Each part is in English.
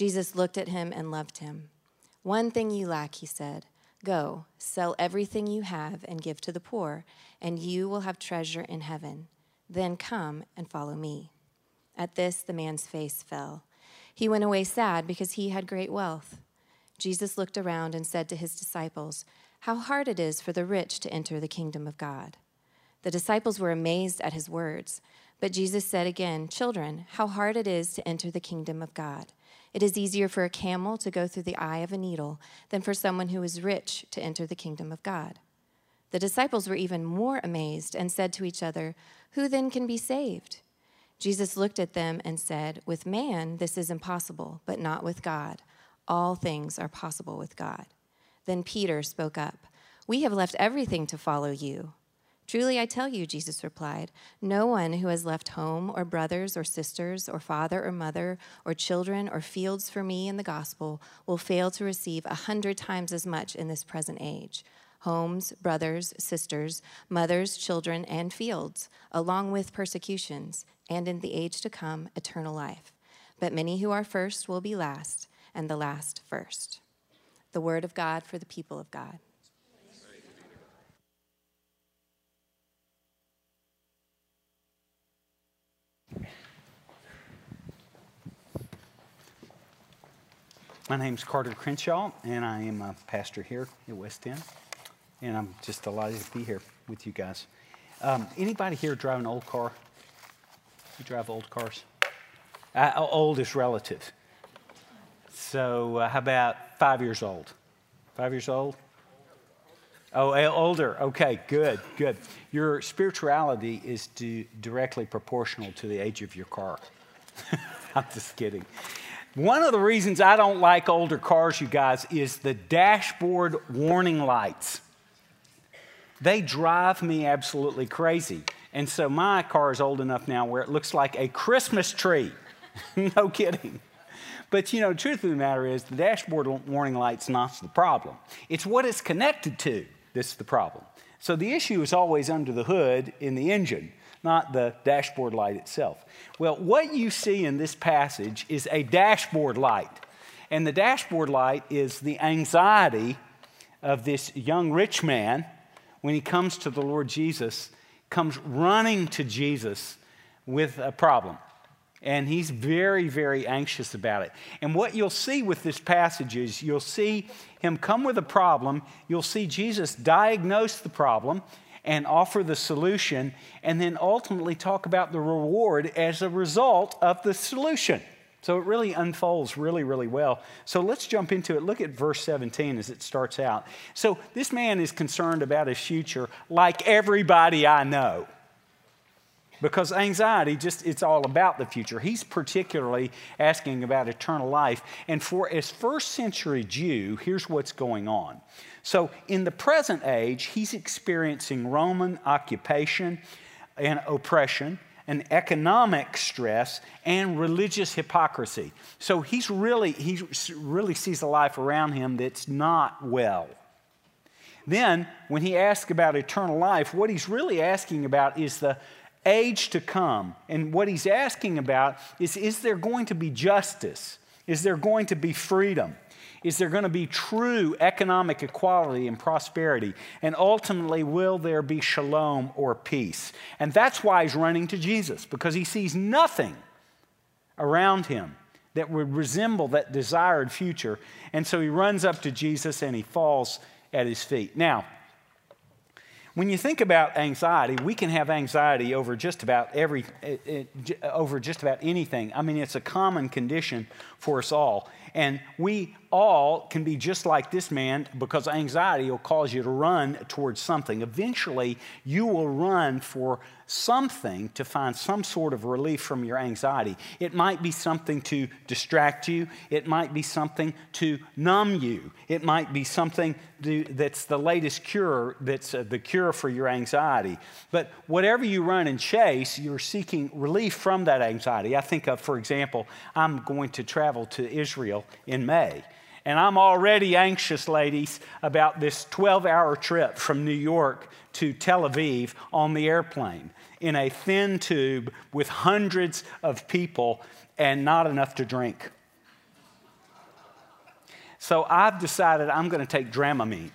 Jesus looked at him and loved him. One thing you lack, he said. Go, sell everything you have and give to the poor, and you will have treasure in heaven. Then come and follow me. At this, the man's face fell. He went away sad because he had great wealth. Jesus looked around and said to his disciples, How hard it is for the rich to enter the kingdom of God. The disciples were amazed at his words. But Jesus said again, Children, how hard it is to enter the kingdom of God. It is easier for a camel to go through the eye of a needle than for someone who is rich to enter the kingdom of God. The disciples were even more amazed and said to each other, Who then can be saved? Jesus looked at them and said, With man this is impossible, but not with God. All things are possible with God. Then Peter spoke up, We have left everything to follow you. Truly I tell you, Jesus replied, no one who has left home or brothers or sisters or father or mother or children or fields for me in the gospel will fail to receive a hundred times as much in this present age homes, brothers, sisters, mothers, children, and fields, along with persecutions, and in the age to come, eternal life. But many who are first will be last, and the last first. The word of God for the people of God. My name is Carter Crenshaw, and I am a pastor here at West End. And I'm just delighted to be here with you guys. Um, anybody here drive an old car? You drive old cars? Uh, oldest relative. So, uh, how about five years old? Five years old? Oh, older. Okay, good, good. Your spirituality is directly proportional to the age of your car. I'm just kidding. One of the reasons I don't like older cars, you guys, is the dashboard warning lights. They drive me absolutely crazy. And so my car is old enough now where it looks like a Christmas tree. no kidding. But you know, the truth of the matter is, the dashboard warning light's not the problem. It's what it's connected to that's the problem. So the issue is always under the hood in the engine not the dashboard light itself. Well, what you see in this passage is a dashboard light. And the dashboard light is the anxiety of this young rich man when he comes to the Lord Jesus, comes running to Jesus with a problem. And he's very, very anxious about it. And what you'll see with this passage is you'll see him come with a problem, you'll see Jesus diagnose the problem, and offer the solution, and then ultimately talk about the reward as a result of the solution. So it really unfolds really, really well. So let's jump into it. Look at verse 17 as it starts out. So this man is concerned about his future like everybody I know. Because anxiety just it's all about the future. He's particularly asking about eternal life. And for as first century Jew, here's what's going on. So, in the present age, he's experiencing Roman occupation and oppression, and economic stress, and religious hypocrisy. So, he's really, he really sees a life around him that's not well. Then, when he asks about eternal life, what he's really asking about is the age to come. And what he's asking about is is there going to be justice? Is there going to be freedom? Is there going to be true economic equality and prosperity? And ultimately, will there be shalom or peace? And that's why he's running to Jesus, because he sees nothing around him that would resemble that desired future. And so he runs up to Jesus and he falls at his feet. Now, when you think about anxiety, we can have anxiety over just about every eh, eh, over just about anything. I mean, it's a common condition for us all. And we all can be just like this man because anxiety will cause you to run towards something. Eventually, you will run for something to find some sort of relief from your anxiety. It might be something to distract you, it might be something to numb you, it might be something to, that's the latest cure, that's uh, the cure for your anxiety. But whatever you run and chase, you're seeking relief from that anxiety. I think of, for example, I'm going to travel to Israel in May. And I'm already anxious, ladies, about this 12 hour trip from New York to Tel Aviv on the airplane in a thin tube with hundreds of people and not enough to drink. So I've decided I'm going to take Dramamine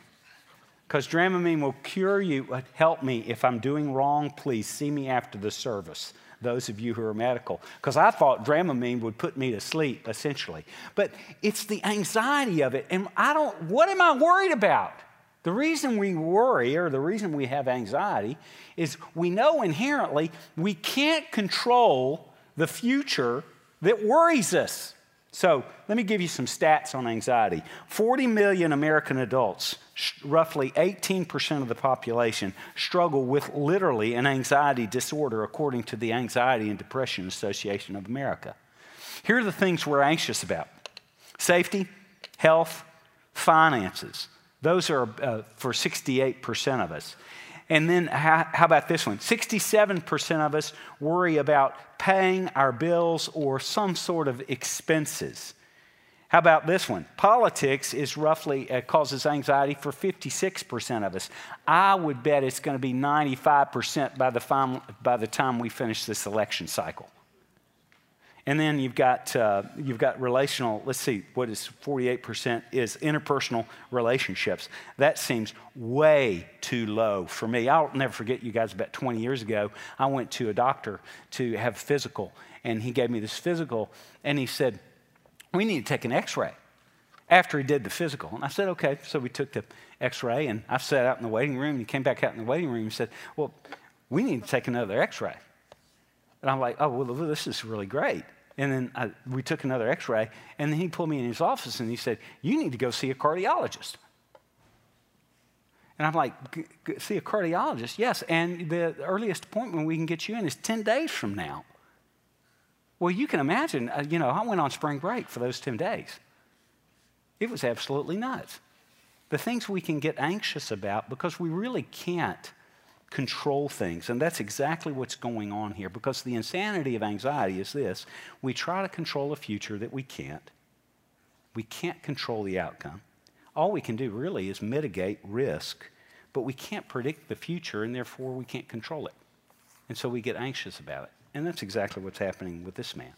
because Dramamine will cure you, uh, help me if I'm doing wrong. Please see me after the service those of you who are medical, because I thought Dramamine would put me to sleep, essentially. But it's the anxiety of it. And I don't, what am I worried about? The reason we worry or the reason we have anxiety is we know inherently we can't control the future that worries us. So let me give you some stats on anxiety 40 million American adults, roughly 18% of the population, struggle with literally an anxiety disorder, according to the Anxiety and Depression Association of America. Here are the things we're anxious about safety, health, finances. Those are uh, for 68% of us. And then, how, how, about this one? 67% of us worry about paying our bills or some sort of expenses. How about this one? Politics is roughly uh, causes anxiety for 56% of us. I would bet it's going to be 95% by the, final, by the time we finish this election cycle. And then you've got, uh, you've got relational, let's see, what is 48% is interpersonal relationships. That seems way too low for me. I'll never forget you guys, about 20 years ago, I went to a doctor to have physical, and he gave me this physical, and he said, We need to take an x ray after he did the physical. And I said, Okay. So we took the x ray, and I sat out in the waiting room, and he came back out in the waiting room and said, Well, we need to take another x ray. And I'm like, oh, well, this is really great. And then I, we took another x ray, and then he pulled me in his office and he said, You need to go see a cardiologist. And I'm like, See a cardiologist? Yes. And the earliest appointment we can get you in is 10 days from now. Well, you can imagine, uh, you know, I went on spring break for those 10 days. It was absolutely nuts. The things we can get anxious about because we really can't control things. And that's exactly what's going on here because the insanity of anxiety is this we try to control a future that we can't. We can't control the outcome. All we can do really is mitigate risk, but we can't predict the future and therefore we can't control it. And so we get anxious about it. And that's exactly what's happening with this man.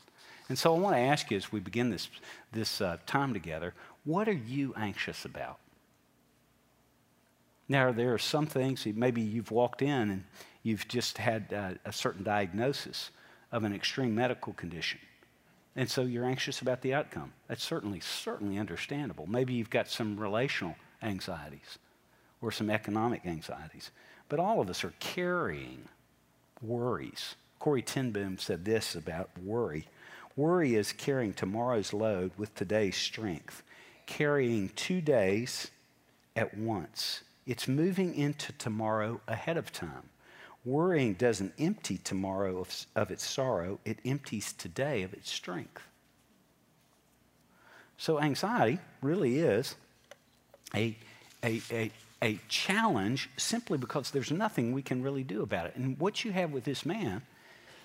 And so I want to ask you as we begin this, this uh, time together what are you anxious about? Now, there are some things, maybe you've walked in and you've just had uh, a certain diagnosis of an extreme medical condition. And so you're anxious about the outcome. That's certainly, certainly understandable. Maybe you've got some relational anxieties or some economic anxieties. But all of us are carrying worries. Corrie ten Boom said this about worry worry is carrying tomorrow's load with today's strength, carrying two days at once. It's moving into tomorrow ahead of time. Worrying doesn't empty tomorrow of, of its sorrow, it empties today of its strength. So, anxiety really is a, a, a, a challenge simply because there's nothing we can really do about it. And what you have with this man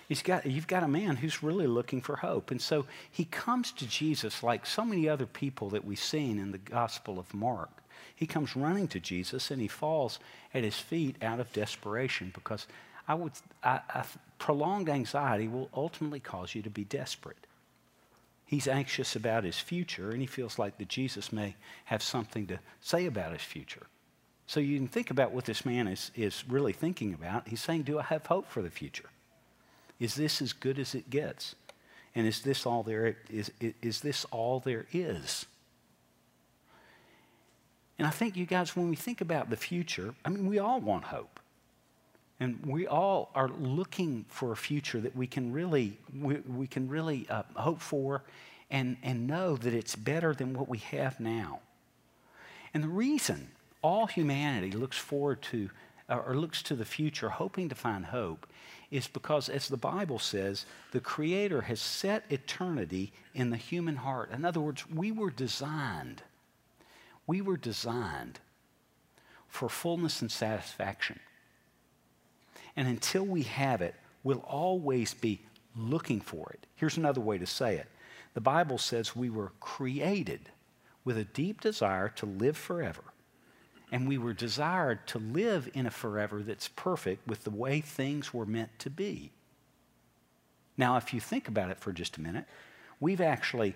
He's got, you've got a man who's really looking for hope. And so he comes to Jesus like so many other people that we've seen in the Gospel of Mark. He comes running to Jesus and he falls at his feet out of desperation because I would, I, I, prolonged anxiety will ultimately cause you to be desperate. He's anxious about his future and he feels like that Jesus may have something to say about his future. So you can think about what this man is, is really thinking about. He's saying, Do I have hope for the future? Is this as good as it gets? And is this all there is, is this all there is? And I think, you guys, when we think about the future, I mean, we all want hope. And we all are looking for a future that we can really, we, we can really uh, hope for and, and know that it's better than what we have now. And the reason all humanity looks forward to or looks to the future hoping to find hope is because, as the Bible says, the Creator has set eternity in the human heart. In other words, we were designed, we were designed for fullness and satisfaction. And until we have it, we'll always be looking for it. Here's another way to say it the Bible says we were created with a deep desire to live forever. And we were desired to live in a forever that's perfect with the way things were meant to be. Now, if you think about it for just a minute, we've actually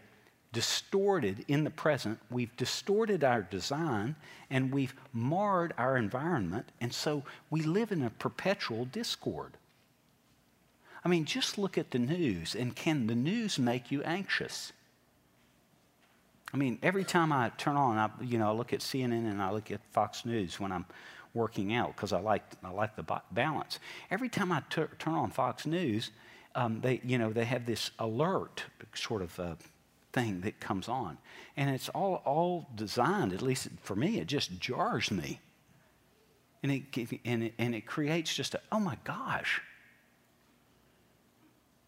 distorted in the present, we've distorted our design, and we've marred our environment, and so we live in a perpetual discord. I mean, just look at the news, and can the news make you anxious? I mean, every time I turn on, I, you know, I look at CNN and I look at Fox News when I'm working out because I like, I like the balance. Every time I turn on Fox News, um, they, you know, they have this alert sort of uh, thing that comes on. And it's all, all designed, at least for me, it just jars me. And it, and it, and it creates just a, oh my gosh,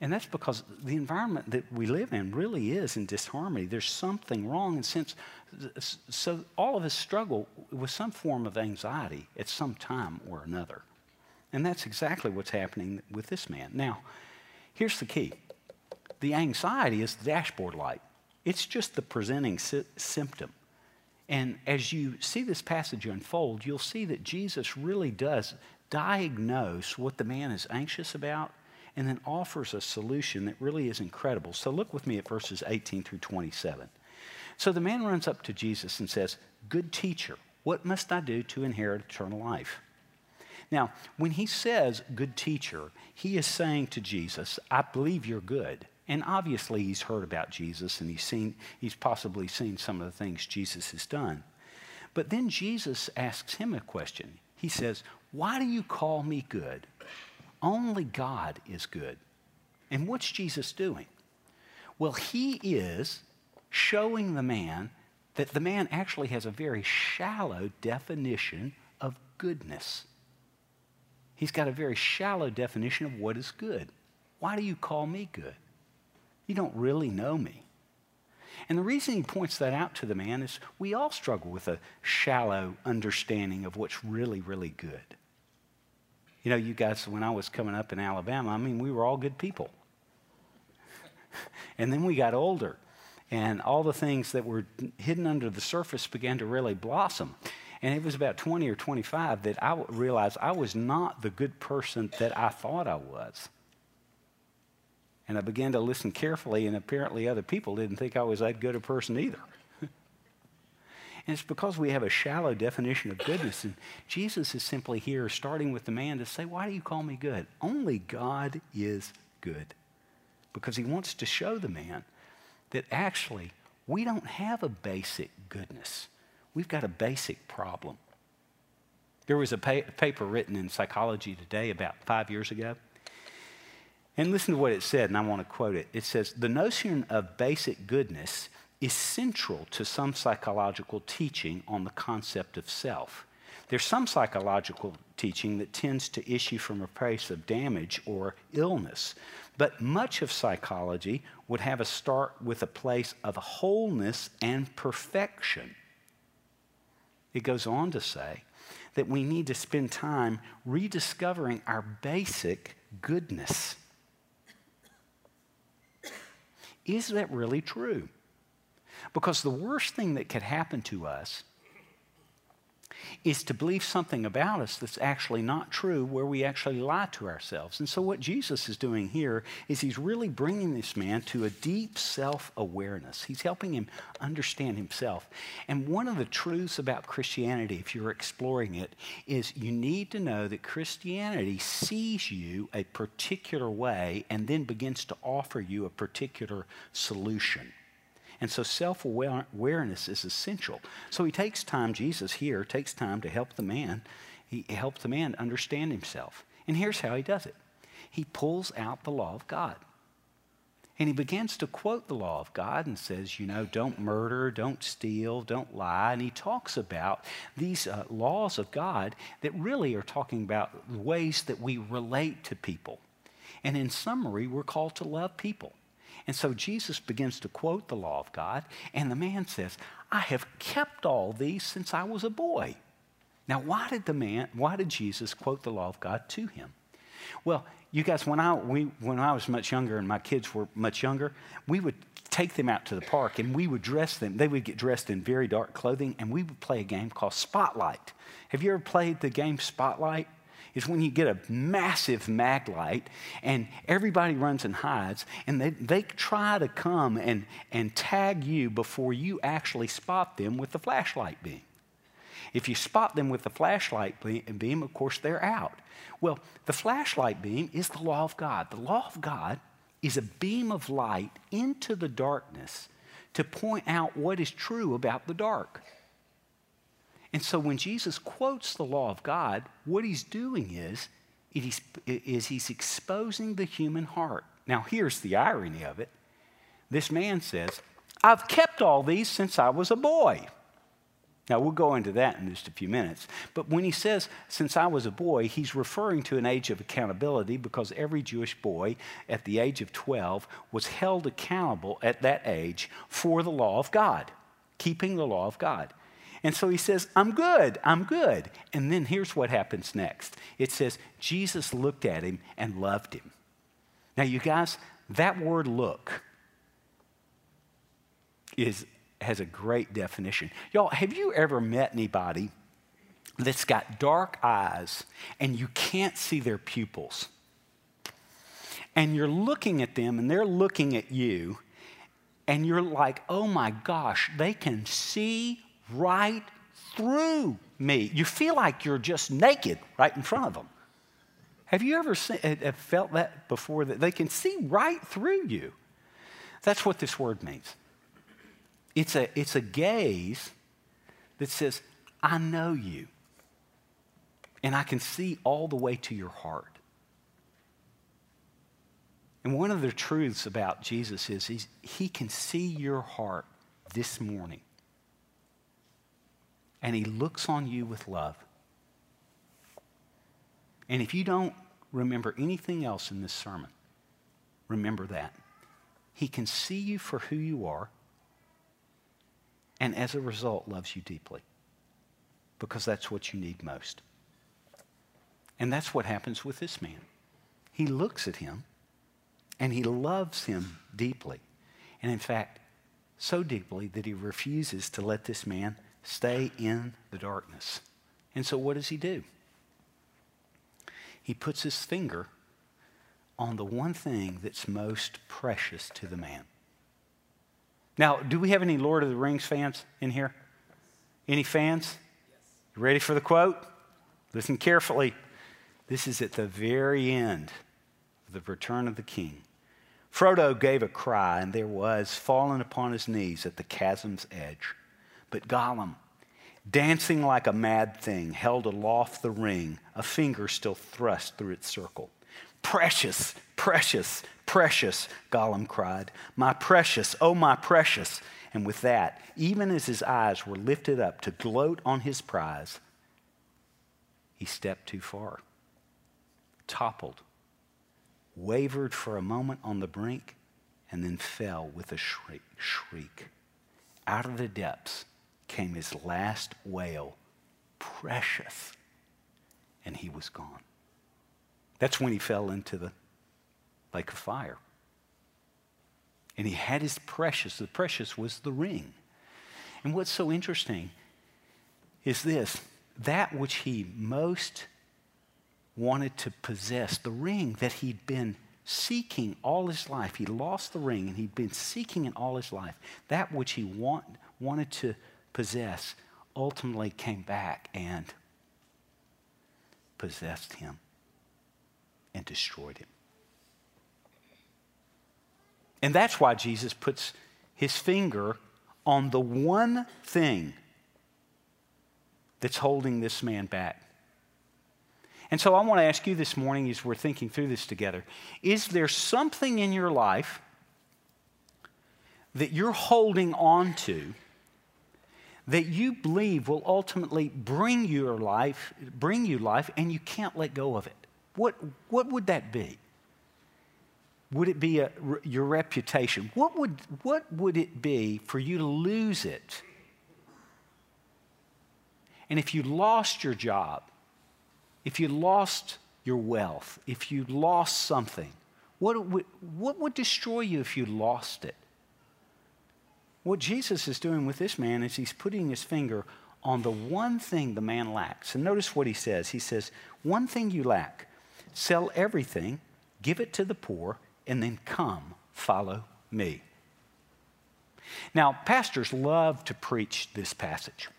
and that's because the environment that we live in really is in disharmony. There's something wrong. And since, so all of us struggle with some form of anxiety at some time or another. And that's exactly what's happening with this man. Now, here's the key the anxiety is the dashboard light, it's just the presenting sy- symptom. And as you see this passage unfold, you'll see that Jesus really does diagnose what the man is anxious about and then offers a solution that really is incredible. So look with me at verses 18 through 27. So the man runs up to Jesus and says, Good teacher, what must I do to inherit eternal life? Now, when he says good teacher, he is saying to Jesus, I believe you're good. And obviously, he's heard about Jesus and he's, seen, he's possibly seen some of the things Jesus has done. But then Jesus asks him a question. He says, Why do you call me good? Only God is good. And what's Jesus doing? Well, he is showing the man that the man actually has a very shallow definition of goodness. He's got a very shallow definition of what is good. Why do you call me good? You don't really know me. And the reason he points that out to the man is we all struggle with a shallow understanding of what's really, really good. You know, you guys, when I was coming up in Alabama, I mean, we were all good people. and then we got older, and all the things that were hidden under the surface began to really blossom. And it was about 20 or 25 that I realized I was not the good person that I thought I was. And I began to listen carefully, and apparently other people didn't think I was that good a person either. And it's because we have a shallow definition of goodness. And Jesus is simply here, starting with the man, to say, Why do you call me good? Only God is good. Because he wants to show the man that actually we don't have a basic goodness, we've got a basic problem. There was a pa- paper written in Psychology Today about five years ago. And listen to what it said, and I want to quote it. It says, The notion of basic goodness is central to some psychological teaching on the concept of self. There's some psychological teaching that tends to issue from a place of damage or illness, but much of psychology would have a start with a place of wholeness and perfection. It goes on to say that we need to spend time rediscovering our basic goodness. Is that really true? Because the worst thing that could happen to us is to believe something about us that's actually not true, where we actually lie to ourselves. And so, what Jesus is doing here is he's really bringing this man to a deep self awareness. He's helping him understand himself. And one of the truths about Christianity, if you're exploring it, is you need to know that Christianity sees you a particular way and then begins to offer you a particular solution. And so self awareness is essential. So he takes time, Jesus here takes time to help the man. He helps the man understand himself. And here's how he does it he pulls out the law of God. And he begins to quote the law of God and says, you know, don't murder, don't steal, don't lie. And he talks about these uh, laws of God that really are talking about ways that we relate to people. And in summary, we're called to love people. And so Jesus begins to quote the law of God, and the man says, I have kept all these since I was a boy. Now, why did the man, why did Jesus quote the law of God to him? Well, you guys, when I, we, when I was much younger and my kids were much younger, we would take them out to the park and we would dress them. They would get dressed in very dark clothing and we would play a game called Spotlight. Have you ever played the game Spotlight? It's when you get a massive mag light and everybody runs and hides and they, they try to come and, and tag you before you actually spot them with the flashlight beam. If you spot them with the flashlight beam, of course, they're out. Well, the flashlight beam is the law of God. The law of God is a beam of light into the darkness to point out what is true about the dark. And so when Jesus quotes the law of God, what he's doing is, is he's exposing the human heart. Now, here's the irony of it. This man says, I've kept all these since I was a boy. Now, we'll go into that in just a few minutes. But when he says, since I was a boy, he's referring to an age of accountability because every Jewish boy at the age of 12 was held accountable at that age for the law of God, keeping the law of God. And so he says, I'm good, I'm good. And then here's what happens next it says, Jesus looked at him and loved him. Now, you guys, that word look is has a great definition. Y'all, have you ever met anybody that's got dark eyes and you can't see their pupils? And you're looking at them and they're looking at you, and you're like, oh my gosh, they can see right through me. You feel like you're just naked right in front of them. Have you ever seen, felt that before? That they can see right through you. That's what this word means. It's a, it's a gaze that says, I know you. And I can see all the way to your heart. And one of the truths about Jesus is he can see your heart this morning. And he looks on you with love. And if you don't remember anything else in this sermon, remember that. He can see you for who you are and as a result loves you deeply because that's what you need most. And that's what happens with this man. He looks at him and he loves him deeply. And in fact, so deeply that he refuses to let this man stay in the darkness. And so what does he do? He puts his finger on the one thing that's most precious to the man. Now, do we have any Lord of the Rings fans in here? Any fans? You ready for the quote? Listen carefully. This is at the very end of the return of the king. Frodo gave a cry, and there was, fallen upon his knees at the chasm's edge. But Gollum, dancing like a mad thing, held aloft the ring, a finger still thrust through its circle. Precious, precious, precious, Gollum cried. My precious, oh, my precious. And with that, even as his eyes were lifted up to gloat on his prize, he stepped too far, toppled, wavered for a moment on the brink, and then fell with a shriek. shriek. Out of the depths came his last wail, precious, and he was gone. That's when he fell into the lake of fire. And he had his precious. The precious was the ring. And what's so interesting is this that which he most wanted to possess, the ring that he'd been seeking all his life. He lost the ring and he'd been seeking it all his life. That which he want, wanted to possess ultimately came back and possessed him and destroyed him. And that's why Jesus puts his finger on the one thing that's holding this man back. And so I want to ask you this morning as we're thinking through this together is there something in your life that you're holding on to that you believe will ultimately bring your life, bring you life, and you can't let go of it? What, what would that be? Would it be a, your reputation? What would, what would it be for you to lose it? And if you lost your job, if you lost your wealth, if you lost something, what would, what would destroy you if you lost it? What Jesus is doing with this man is he's putting his finger on the one thing the man lacks. And notice what he says. He says, One thing you lack, sell everything, give it to the poor, and then come, follow me. Now, pastors love to preach this passage.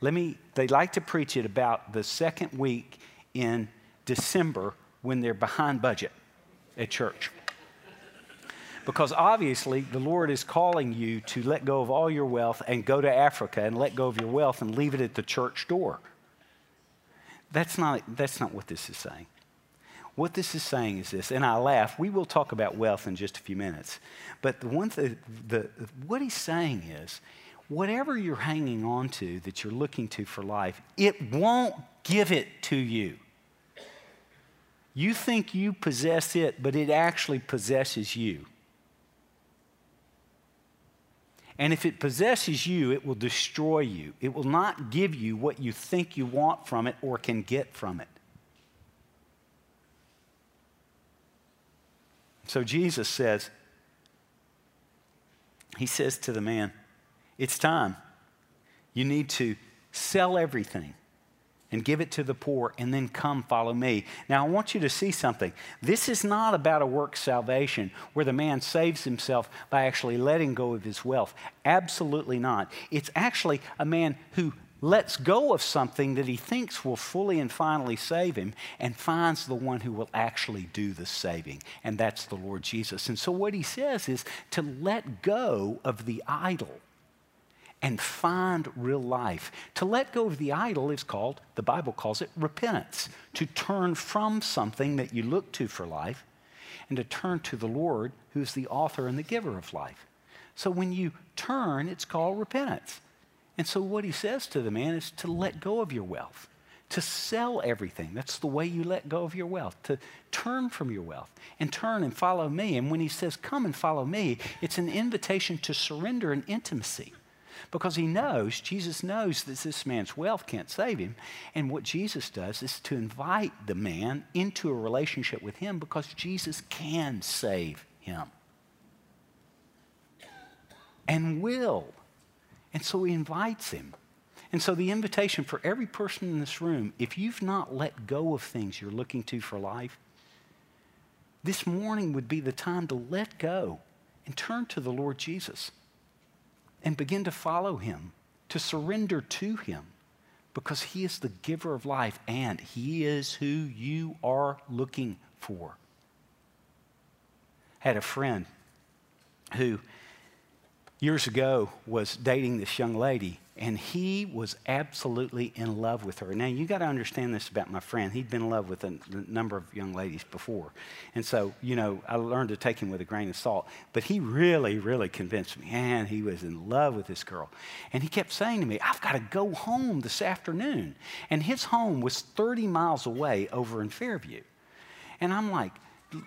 Let me, they like to preach it about the second week in December when they're behind budget at church. Because obviously, the Lord is calling you to let go of all your wealth and go to Africa and let go of your wealth and leave it at the church door. That's not, that's not what this is saying. What this is saying is this, and I laugh. We will talk about wealth in just a few minutes. But the one thing, the, what he's saying is, whatever you're hanging on to that you're looking to for life, it won't give it to you. You think you possess it, but it actually possesses you. And if it possesses you, it will destroy you. It will not give you what you think you want from it or can get from it. So Jesus says, He says to the man, It's time. You need to sell everything and give it to the poor, and then come follow me. Now, I want you to see something. This is not about a work salvation where the man saves himself by actually letting go of his wealth. Absolutely not. It's actually a man who lets go of something that he thinks will fully and finally save him and finds the one who will actually do the saving, and that's the Lord Jesus. And so, what he says is to let go of the idol and find real life. To let go of the idol is called, the Bible calls it repentance, to turn from something that you look to for life and to turn to the Lord who's the author and the giver of life. So when you turn, it's called repentance. And so what he says to the man is to let go of your wealth, to sell everything. That's the way you let go of your wealth, to turn from your wealth and turn and follow me. And when he says, Come and follow me, it's an invitation to surrender and intimacy because he knows, Jesus knows that this man's wealth can't save him. And what Jesus does is to invite the man into a relationship with him because Jesus can save him and will. And so he invites him. And so the invitation for every person in this room, if you've not let go of things you're looking to for life, this morning would be the time to let go and turn to the Lord Jesus and begin to follow him, to surrender to him, because he is the giver of life and he is who you are looking for. I had a friend who years ago was dating this young lady and he was absolutely in love with her. Now, you got to understand this about my friend. He'd been in love with a, number of young ladies before. And so, you know, I learned to take him with a grain of salt. But he really, really convinced me, and he was in love with this girl. And he kept saying to me, I've got to go home this afternoon. And his home was 30 miles away over in Fairview. And I'm like,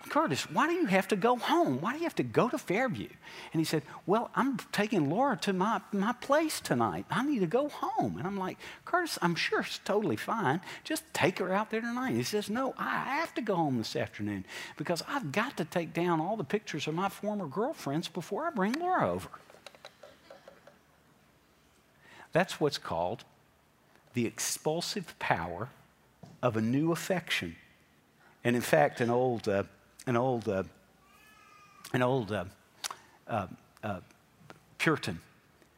Curtis, why do you have to go home? Why do you have to go to Fairview? And he said, Well, I'm taking Laura to my, my place tonight. I need to go home. And I'm like, Curtis, I'm sure it's totally fine. Just take her out there tonight. He says, No, I have to go home this afternoon because I've got to take down all the pictures of my former girlfriends before I bring Laura over. That's what's called the expulsive power of a new affection and in fact, an old, uh, an old, uh, an old uh, uh, uh, Puritan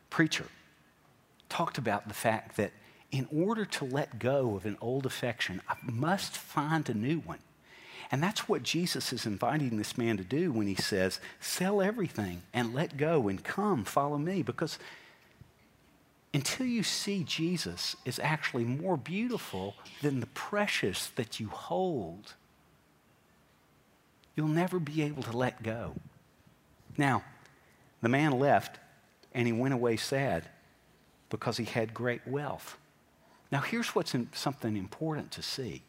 preacher talked about the fact that in order to let go of an old affection, I must find a new one. And that's what Jesus is inviting this man to do when he says, Sell everything and let go and come, follow me. Because until you see Jesus is actually more beautiful than the precious that you hold you'll never be able to let go. Now, The man left and he went away sad because he had great wealth. Now, here's what's in, something important to see.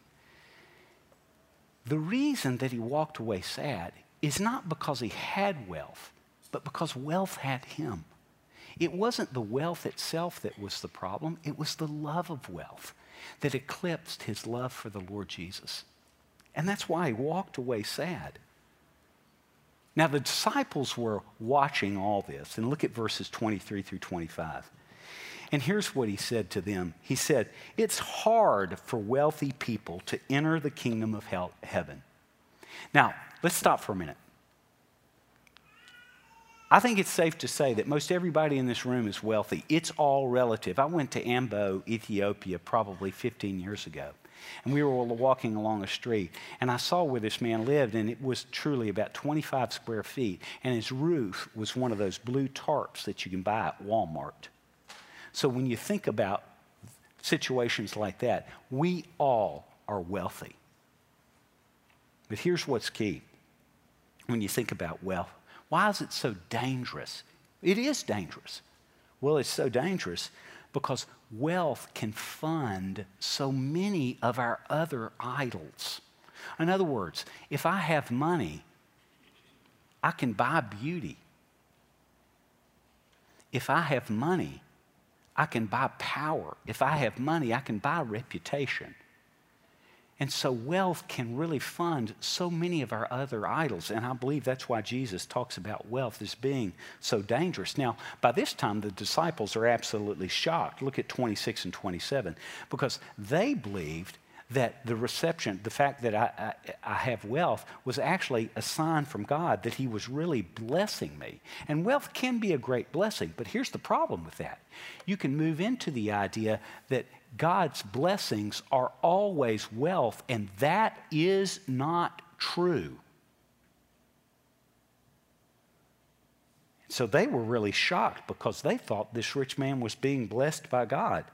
The reason that he walked away sad is not because he had wealth, but because wealth had him. It wasn't the wealth itself that was the problem, it was the love of wealth that eclipsed his love for the Lord Jesus. And that's why he walked away sad. Now, the disciples were watching all this, and look at verses 23 through 25. And here's what he said to them He said, It's hard for wealthy people to enter the kingdom of hell, heaven. Now, let's stop for a minute. I think it's safe to say that most everybody in this room is wealthy. It's all relative. I went to Ambo, Ethiopia, probably 15 years ago. And we were walking along a street, and I saw where this man lived, and it was truly about 25 square feet. And his roof was one of those blue tarps that you can buy at Walmart. So when you think about situations like that, we all are wealthy. But here's what's key when you think about wealth why is it so dangerous? It is dangerous. Well, it's so dangerous because wealth can fund so many of our other idols. In other words, if I have money, I can buy beauty. If I have money, I can buy power. If I have money, I can buy reputation. And so wealth can really fund so many of our other idols. And I believe that's why Jesus talks about wealth as being so dangerous. Now, by this time, the disciples are absolutely shocked. Look at 26 and 27, because they believed that the reception, the fact that I, I, I, have wealth, was actually a sign from God that He was really blessing me. And wealth can be a great blessing, but here's the problem with that. You can move into the idea that God's blessings are always wealth, and that is not true. So they were really shocked because they thought this rich man was being blessed by God.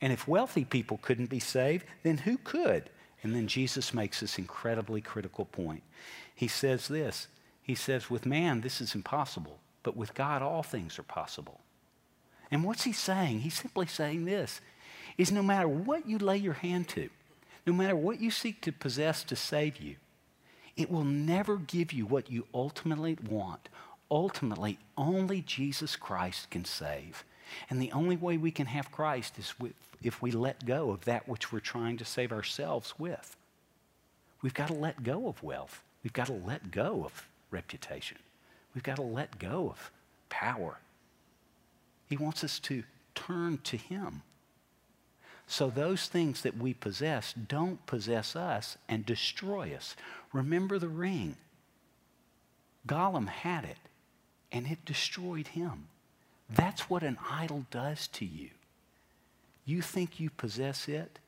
And if wealthy people couldn't be saved, then who could? And then Jesus makes this incredibly critical point. He says this He says, With man, this is impossible, but with God, all things are possible. And what's he saying? He's simply saying this is no matter what you lay your hand to, no matter what you seek to possess to save you, it will never give you what you ultimately want. Ultimately, only Jesus Christ can save. And the only way we can have Christ is if we let go of that which we're trying to save ourselves with. We've got to let go of wealth. We've got to let go of reputation. We've got to let go of power. He wants us to turn to Him. So those things that we possess don't possess us and destroy us. Remember the ring. Gollum had it, and it destroyed him. That's what an idol does to you. You think you possess it,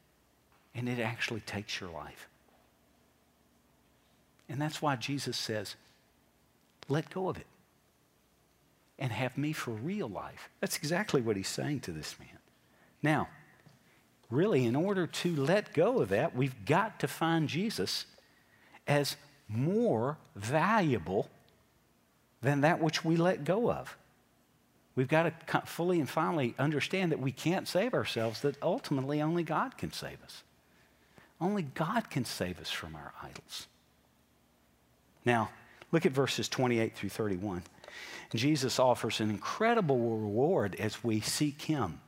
and it actually takes your life. And that's why Jesus says, let go of it and have me for real life. That's exactly what he's saying to this man. Now, really, in order to let go of that, we've got to find Jesus as more valuable than that which we let go of. We've got to fully and finally understand that we can't save ourselves, that ultimately only God can save us. Only God can save us from our idols. Now, look at verses 28 through 31. Jesus offers an incredible reward as we seek him.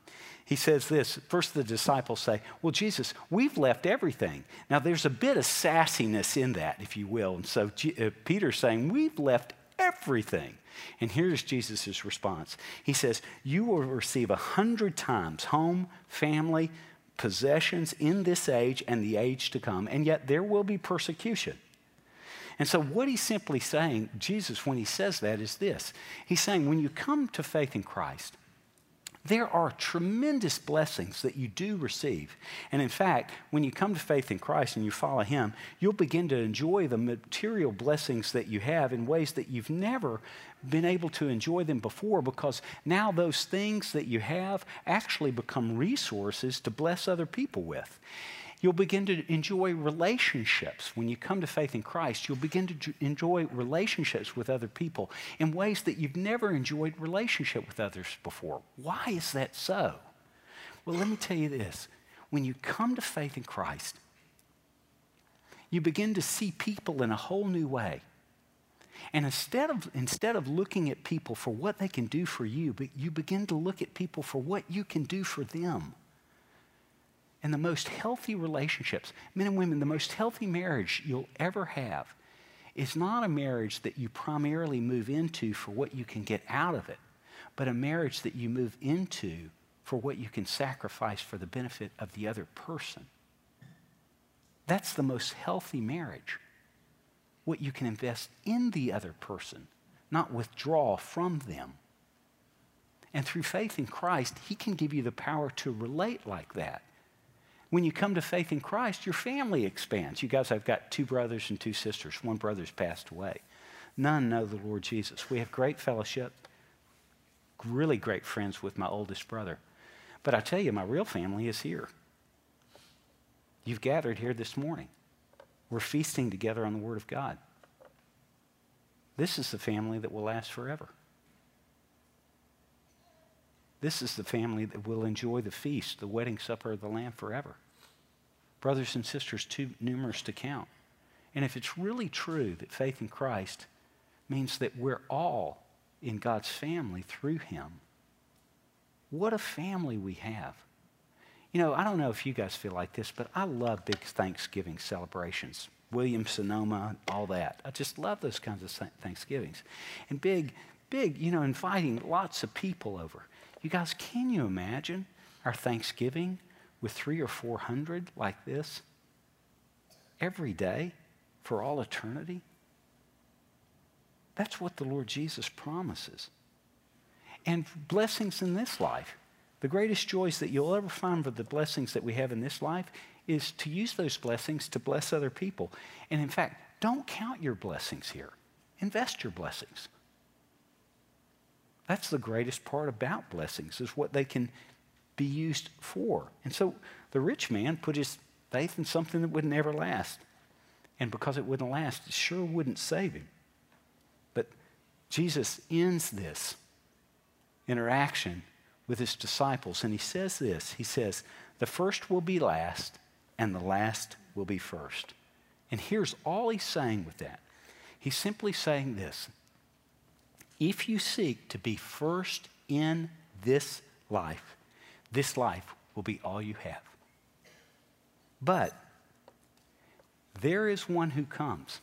He says this first, the disciples say, Well, Jesus, we've left everything. Now, there's a bit of sassiness in that, if you will. And so uh, Peter's saying, We've left everything. And here's Jesus' response He says, You will receive a hundred times home, family, possessions in this age and the age to come, and yet there will be persecution. And so, what he's simply saying, Jesus, when he says that, is this He's saying, when you come to faith in Christ, there are tremendous blessings that you do receive. And in fact, when you come to faith in Christ and you follow Him, you'll begin to enjoy the material blessings that you have in ways that you've never been able to enjoy them before because now those things that you have actually become resources to bless other people with. You'll begin to enjoy relationships. When you come to faith in Christ, you'll begin to enjoy relationships with other people in ways that you've never enjoyed relationship with others before. Why is that so? Well, let me tell you this. When you come to faith in Christ, you begin to see people in a whole new way. And instead of, instead of looking at people for what they can do for you, but you begin to look at people for what you can do for them. And the most healthy relationships, men and women, the most healthy marriage you'll ever have is not a marriage that you primarily move into for what you can get out of it, but a marriage that you move into for what you can sacrifice for the benefit of the other person. That's the most healthy marriage. What you can invest in the other person, not withdraw from them. And through faith in Christ, He can give you the power to relate like that. When you come to faith in Christ, your family expands. You guys, I've got two brothers and two sisters. One brother's passed away. None know the Lord Jesus. We have great fellowship, really great friends with my oldest brother. But I tell you, my real family is here. You've gathered here this morning. We're feasting together on the Word of God. This is the family that will last forever. This is the family that will enjoy the feast, the wedding supper of the Lamb forever. Brothers and sisters, too numerous to count. And if it's really true that faith in Christ means that we're all in God's family through Him, what a family we have. You know, I don't know if you guys feel like this, but I love big Thanksgiving celebrations. Williams Sonoma, all that. I just love those kinds of Thanksgivings. And big, big, you know, inviting lots of people over. You guys, can you imagine our Thanksgiving with three or four hundred like this every day for all eternity? That's what the Lord Jesus promises and blessings in this life. The greatest joys that you'll ever find for the blessings that we have in this life is to use those blessings to bless other people. And in fact, don't count your blessings here. Invest your blessings. That's the greatest part about blessings is what they can be used for. And so the rich man put his faith in something that would never last. And because it wouldn't last, it sure wouldn't save him. But Jesus ends this interaction with his disciples. And he says this He says, The first will be last, and the last will be first. And here's all he's saying with that. He's simply saying this If you seek to be first in this life, this life will be all you have. But there is one who comes,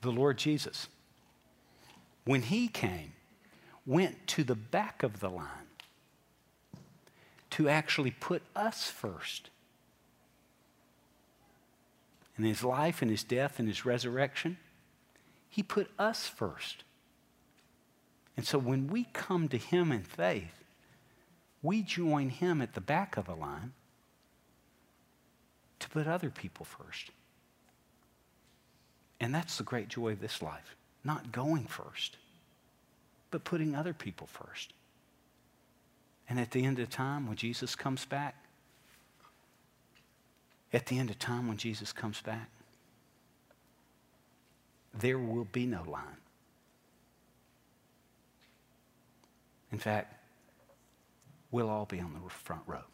the Lord Jesus. When he came, went to the back of the line to actually put us first. In his life and his death and his resurrection, he put us first. And so when we come to him in faith, we join him at the back of the line to put other people first. And that's the great joy of this life, not going first but putting other people first. And at the end of time, when Jesus comes back, at the end of time, when Jesus comes back, there will be no line. In fact, we'll all be on the front row.